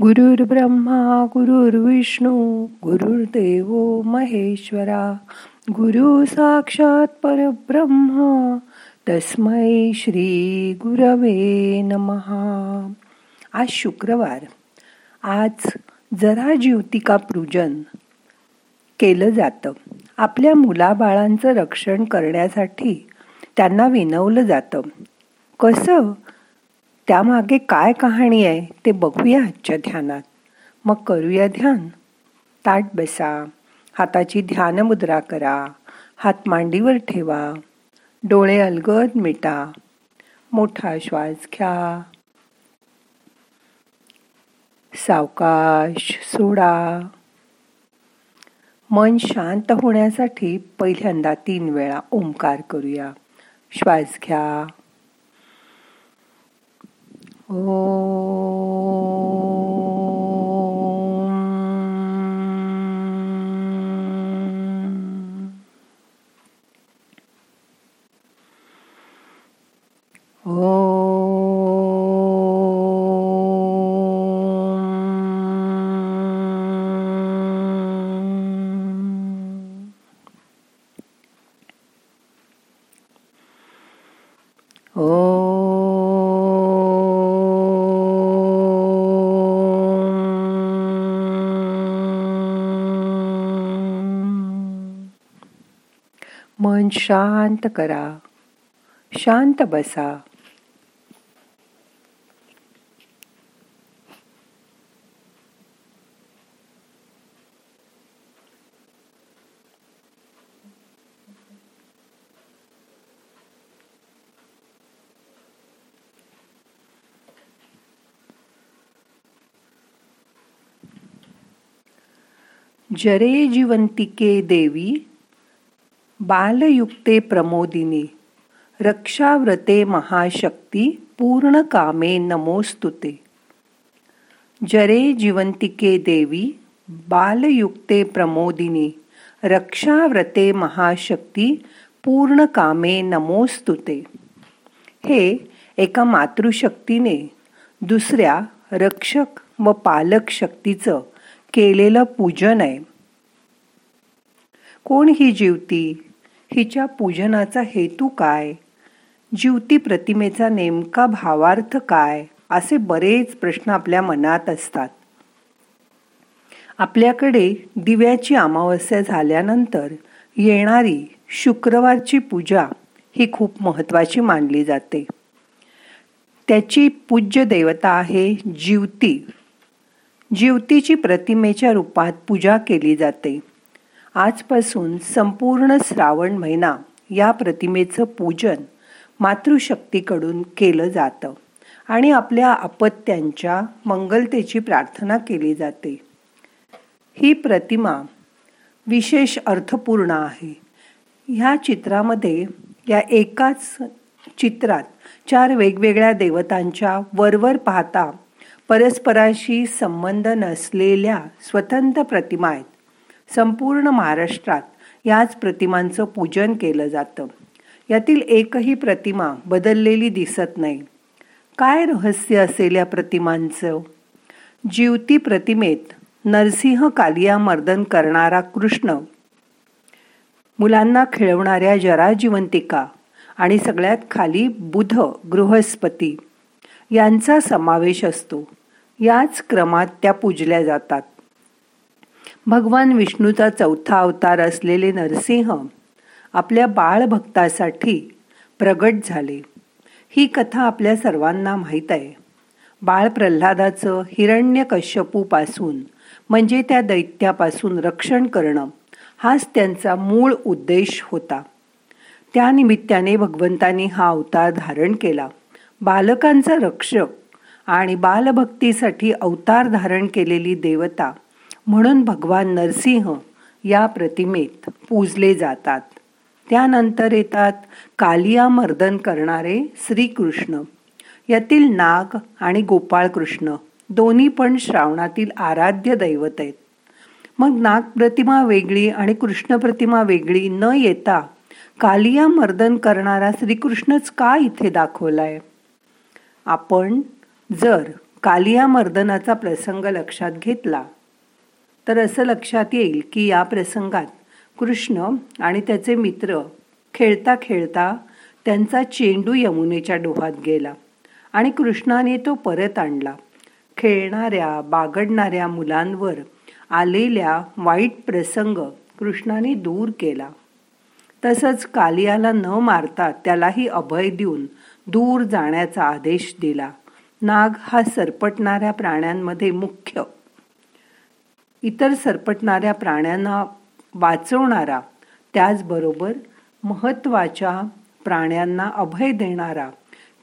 गुरुर् ब्रह्मा गुरुर्विष्णू गुरुर्देव महेश्वरा गुरु साक्षात परब्रह्म तस्मै श्री गुरवे नमहा आज शुक्रवार. आज जरा ज्योतिका पूजन केलं जातं. आपल्या मुलाबाळांचं रक्षण करण्यासाठी त्यांना विनवलं जातं. कसं? त्यामागे काय कहाणी आहे ते बघूया आजच्या ध्यानात. मग करूया ध्यान. ताट बसा हाताची ध्यान मुद्रा करा हात मांडीवर ठेवा डोळे अलगद मिटा मोठा श्वास घ्या. सावकाश सोडा. मन शांत होण्यासाठी पहिल्यांदा तीन वेळा ओंकार करूया. श्वास घ्या. Oh. शांत करा शांत बसा। जरे जीवंतिके देवी बालयुक्ते प्रमोदिनी रक्षाव्रते महाशक्ती पूर्ण कामे नमोस्तुते। जरे जिवंतिके देवी बालयुक्ते प्रमोदिनी रक्षाव्रते महाशक्ती पूर्ण कामे नमोस्तुते। हे एका मातृशक्तीने दुसऱ्या रक्षक व पालक शक्तीचं केलेलं पूजन आहे. कोण ही जीवती हिच्या पूजनाचा हेतू काय? जीवती प्रतिमेचा नेमका भावार्थ काय? असे बरेच प्रश्न आपल्या मनात असतात. आपल्याकडे दिव्याची अमावस्या झाल्यानंतर येणारी शुक्रवारची पूजा ही खूप महत्त्वाची मानली जाते. त्याची पूज्य देवता आहे जीवती जीवतीची प्रतिमेच्या रूपात पूजा केली जाते. आजपासून संपूर्ण श्रावण महिना या प्रतिमेचं पूजन मातृशक्तीकडून केलं जातं आणि आपल्या अपत्यांच्या मंगलतेची प्रार्थना केली जाते. ही प्रतिमा विशेष अर्थपूर्ण आहे. ह्या चित्रामध्ये या एकाच चित्रात चार वेगवेगळ्या देवतांच्या वरवर पाहता परस्पराशी संबंध नसलेल्या स्वतंत्र प्रतिमा आहेत. संपूर्ण महाराष्ट्रात याच प्रतिमांचं पूजन केलं जातं. यातील एकही प्रतिमा बदललेली दिसत नाही. काय रहस्य असेल या प्रतिमांचं? जीवती प्रतिमेत नरसिंह कालिया मर्दन करणारा कृष्ण. मुलांना खेळवणाऱ्या जराजिवंतिका आणि सगळ्यात खाली बुध गृहस्पती. यांचा समावेश असतो. याच क्रमात त्या पूजल्या जातात. भगवान विष्णूचा चौथा अवतार असलेले नरसिंह आपल्या बाळभक्तासाठी प्रगट झाले. ही कथा आपल्या सर्वांना माहीत आहे. बाळ प्रल्हादाचं हिरण्य कश्यपूपासून म्हणजे त्या दैत्यापासून रक्षण करणं हाच त्यांचा मूळ उद्देश होता. त्यानिमित्ताने भगवंतांनी भगवंतानी हा अवतार धारण केला. बालकांचा रक्षक आणि बालभक्तीसाठी अवतार धारण केलेली देवता म्हणून भगवान नरसिंह या प्रतिमेत पूजले जातात. त्यानंतर येतात कालिया मर्दन करणारे श्रीकृष्ण. यातील नाग आणि गोपाळ कृष्ण दोन्ही पण श्रावणातील आराध्य दैवत आहेत. मग नाग प्रतिमा वेगळी आणि कृष्ण प्रतिमा वेगळी न येता कालिया मर्दन करणारा श्रीकृष्णच का इथे दाखवलाय? आपण जर कालिया मर्दनाचा प्रसंग लक्षात घेतला तर असं लक्षात येईल की या प्रसंगात कृष्ण आणि त्याचे मित्र खेळता खेळता त्यांचा चेंडू यमुनेच्या डोहात गेला आणि कृष्णाने तो परत आणला. खेळणाऱ्या बागडणाऱ्या मुलांवर आलेल्या वाईट प्रसंग कृष्णाने दूर केला. तसंच कालियाला न मारता त्यालाही अभय देऊन दूर जाण्याचा आदेश दिला. नाग हा सरपटणाऱ्या प्राण्यांमध्ये मुख्य इतर सरपटणाऱ्या प्राण्यांना वाचवणारा त्याचबरोबर महत्त्वाच्या प्राण्यांना अभय देणारा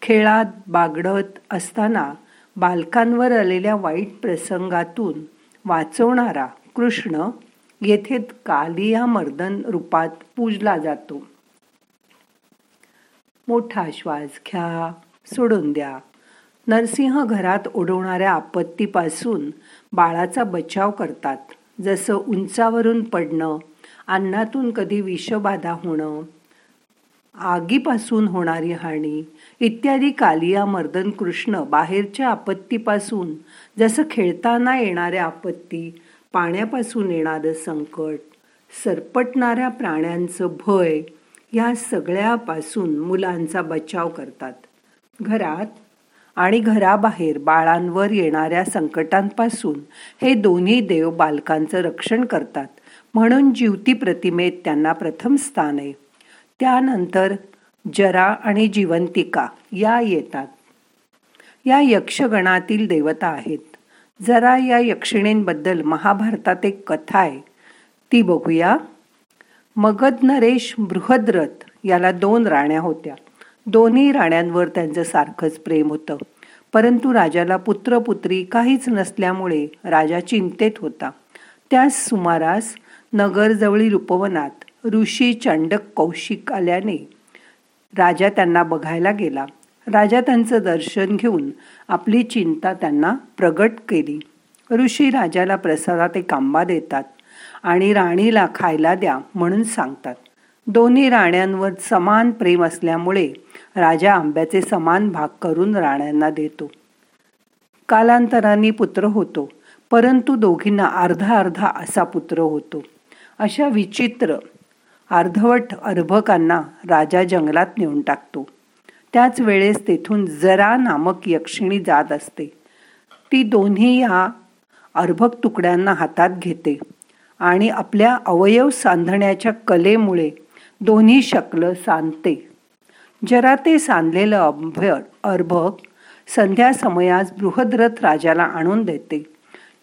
खेळात बागडत असताना बालकांवर आलेल्या वाईट प्रसंगातून वाचवणारा कृष्ण येथे कालिया मर्दन रूपात पूजला जातो. मोठा श्वास घ्या सोडून द्या. नरसिंह घरात ओढवणाऱ्या आपत्तीपासून बाळाचा बचाव करतात. जसं उंचावरून पडणं अन्नातून कधी विषबाधा होणं आगीपासून होणारी हानी इत्यादी कालिया मर्दन कृष्ण बाहेरच्या आपत्तीपासून जसं खेळताना येणाऱ्या आपत्ती पाण्यापासून येणारं संकट सरपटणाऱ्या प्राण्यांचं भय या सगळ्यापासून मुलांचा बचाव करतात. घरात आणि घराबाहेर बाळांवर येणाऱ्या संकटांपासून हे दोन्ही देव बालकांचं रक्षण करतात. म्हणून जीवती प्रतिमेत त्यांना प्रथम स्थान आहे. त्यानंतर जरा आणि जिवंतिका या येतात. या यक्षगणातील देवता आहेत. जरा या यक्षिणींबद्दल महाभारतात एक कथा आहे. ती बघूया. मगध नरेश बृहद्रथ याला दोन राण्या होत्या. दोन्ही राण्यांवर त्यांचं सारखंच प्रेम होतं. परंतु राजाला पुत्रपुत्री काहीच नसल्यामुळे राजा चिंतेत होता. त्याच सुमारास नगरजवळी रूपवनात ऋषी चंडक कौशिक आल्याने राजा त्यांना बघायला गेला. राजा त्यांचं दर्शन घेऊन आपली चिंता त्यांना प्रगट केली. ऋषी राजाला प्रसादात एक आंबा देतात आणि राणीला खायला द्या म्हणून सांगतात. दोन्ही राण्यांवर समान प्रेम असल्यामुळे राजा आंब्याचे समान भाग करून राण्यांना देतो. कालांतराने पुत्र होतो परंतु दोघींना अर्धा अर्धा असा पुत्र होतो. अशा विचित्र अर्धवट अर्भकांना राजा जंगलात नेऊन टाकतो. त्याच वेळेस तेथून जरा नामक यक्षिणी जात असते. ती दोन्ही या अर्भक तुकड्यांना हातात घेते आणि आपल्या अवयव सांधण्याच्या कलेमुळे दोन्ही शकल सांधते. जरा ते सांधलेलं अभ्य अर्भक संध्या समयास बृहद्रथ राजाला आणून देते.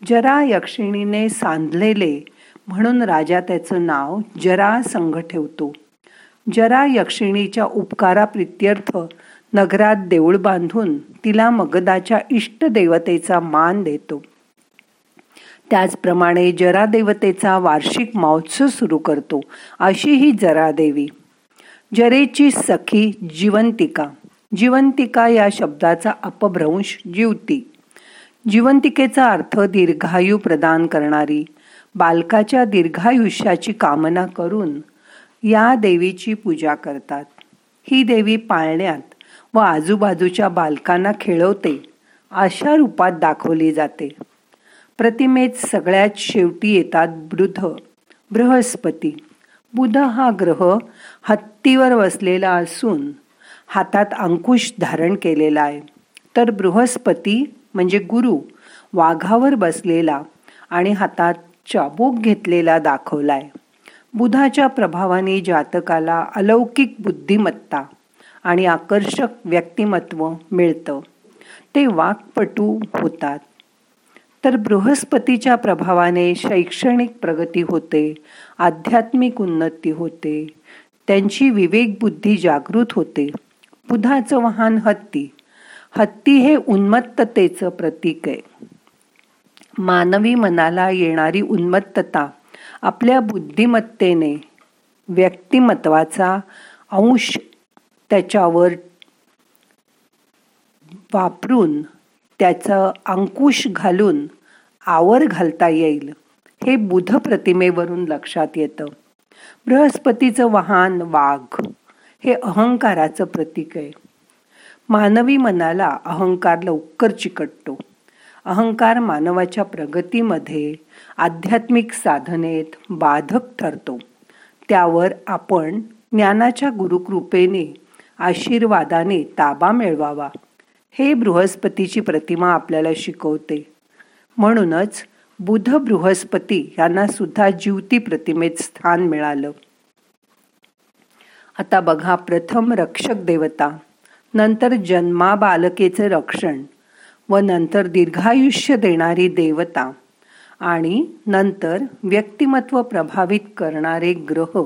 जरा यक्षिणीने सांधलेले म्हणून राजा त्याचं नाव जरा संघ ठेवतो. जरा यक्षिणीच्या उपकारा प्रित्यर्थ नगरात देऊळ बांधून तिला मगदाच्या इष्ट देवतेचा मान देतो. त्याचप्रमाणे जरा देवतेचा वार्षिक महोत्सव सुरू करतो. अशी ही जरा देवी. जरेची सखी जिवंतिका. जिवंतिका या शब्दाचा अपभ्रंश जीवती. जिवंतिकेचा अर्थ दीर्घायू प्रदान करणारी बालकाच्या दीर्घायुष्याची कामना करून या देवीची पूजा करतात. ही देवी पाळण्यात व आजूबाजूच्या बालकांना खेळवते अशा रूपात दाखवली जाते. प्रतिमेत सगळ्यात शेवटी येतात बुध बृहस्पती. बुध हा ग्रह हत्तीवर बसलेला असून हातात अंकुश धारण केलेला आहे. तर बृहस्पती म्हणजे गुरु वाघावर बसलेला आणि हातात चाबूक घेतलेला दाखवलाय. बुधाच्या प्रभावाने जातकाला अलौकिक बुद्धिमत्ता आणि आकर्षक व्यक्तिमत्व मिळतं. ते वाकपटू होतात. तर बृहस्पतीच्या प्रभावाने शैक्षणिक प्रगती होते आध्यात्मिक उन्नती होते त्यांची विवेक बुद्धी जागृत होते. बुधाचं वाहन हत्ती. हत्ती हे उन्मत्ततेचं प्रतीक आहे. मानवी मनाला येणारी उन्मत्तता आपल्या बुद्धिमत्तेने व्यक्तिमत्वाचा अंश त्याच्यावर वापरून त्याचं अंकुश घालून आवर घालता येईल हे बुध प्रतिमेवरून लक्षात येतं. बृहस्पतीचं वाहन वाघ हे अहंकाराचं प्रतीक आहे. मानवी मनाला अहंकार लवकर चिकटतो. अहंकार मानवाच्या प्रगतीमध्ये आध्यात्मिक साधनेत बाधक ठरतो. त्यावर आपण ज्ञानाच्या गुरुकृपेने आशीर्वादाने ताबा मिळवावा. हे बृहस्पतीची प्रतिमा आपल्याला शिकवते. म्हणूनच बुध बृहस्पती यांना सुद्धा जीवती प्रतिमेत स्थान मिळालं. आता बघा प्रथम रक्षक देवता नंतर जन्मा बालकेचे रक्षण व नंतर दीर्घायुष्य देणारी देवता आणि नंतर व्यक्तिमत्व प्रभावित करणारे ग्रह.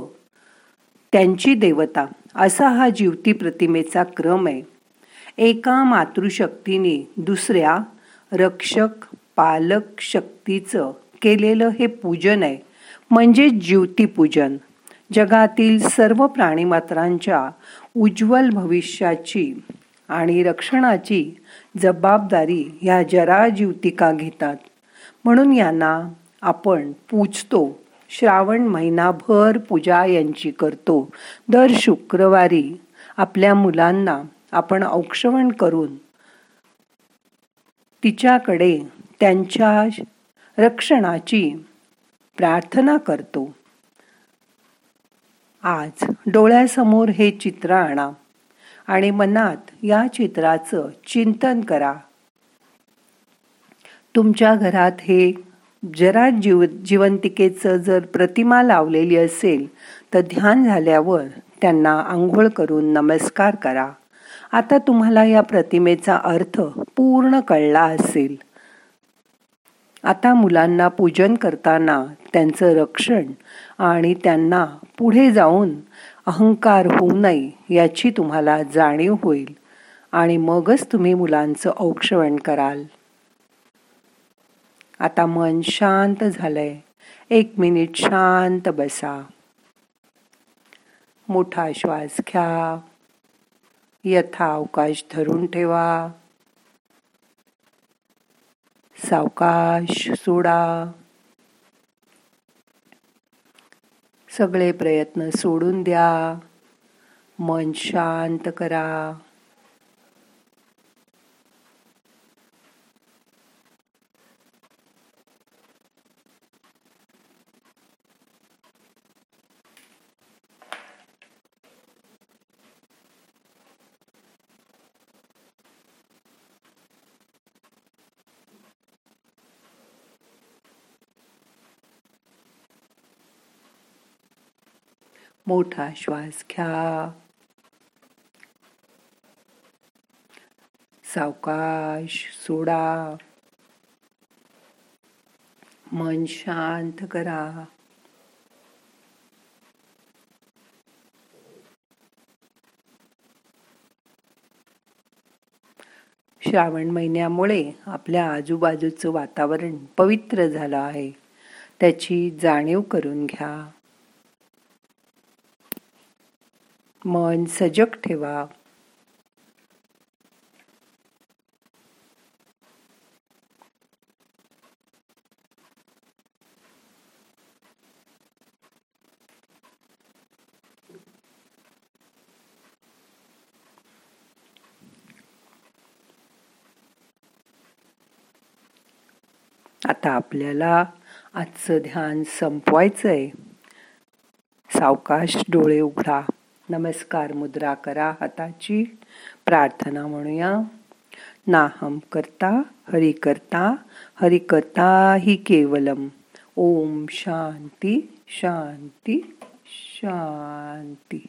त्यांची देवता असा हा जीवती प्रतिमेचा क्रम आहे. एका मातृशक्तीने दुसऱ्या रक्षक पालक शक्तीचं केलेलं हे पूजन आहे. म्हणजे ज्योतिपूजन. जगातील सर्व प्राणीमात्रांच्या उज्ज्वल भविष्याची आणि रक्षणाची जबाबदारी ह्या जराज्युतिका घेतात. म्हणून यांना आपण पूजतो. श्रावण महिनाभर पूजा यांची करतो. दर शुक्रवारी आपल्या मुलांना आपण औक्षवण करून तिच्याकडे त्यांच्या रक्षणाची प्रार्थना करतो. आज डोळ्यासमोर हे चित्र आणा आणि मनात या चित्राचं चिंतन करा. तुमच्या घरात हे जरा जीव जिवंतिकेचं जर प्रतिमा लावलेली असेल तर ध्यान झाल्यावर त्यांना आंघोळ करून नमस्कार करा. आता तुम्हाला या प्रतिमेचा अर्थ पूर्ण कळला असेल. आता मुलांना पूजन करताना त्यांचं रक्षण आणि त्यांना पुढे जाऊन अहंकार होऊ नये याची तुम्हाला जाणीव होईल आणि मगच तुम्ही मुलांचं औक्षवण कराल. आता मन शांत झालंय. एक मिनिट शांत बसा. मोठा श्वास घ्या. यथा अवकाश धरून ठेवा. सावकाश सोडा. सगळे प्रयत्न सोडून द्या. मन शांत करा. मोठा श्वास घ्या. सावकाश सोडा. मन शांत करा. श्रावण महिन्यामुळे आपल्या आजूबाजूचं वातावरण पवित्र झालं आहे. त्याची जाणीव करून घ्या. मन सजग ठेवा. आता आपल्याला आजचं ध्यान संपवायचं आहे सावकाश डोळे उघडा. नमस्कार मुद्रा करा हाताची. प्रार्थना म्हणूया. नाहम करता हरि करता हरि करता ही केवलम. ओम शांती शांती शांती.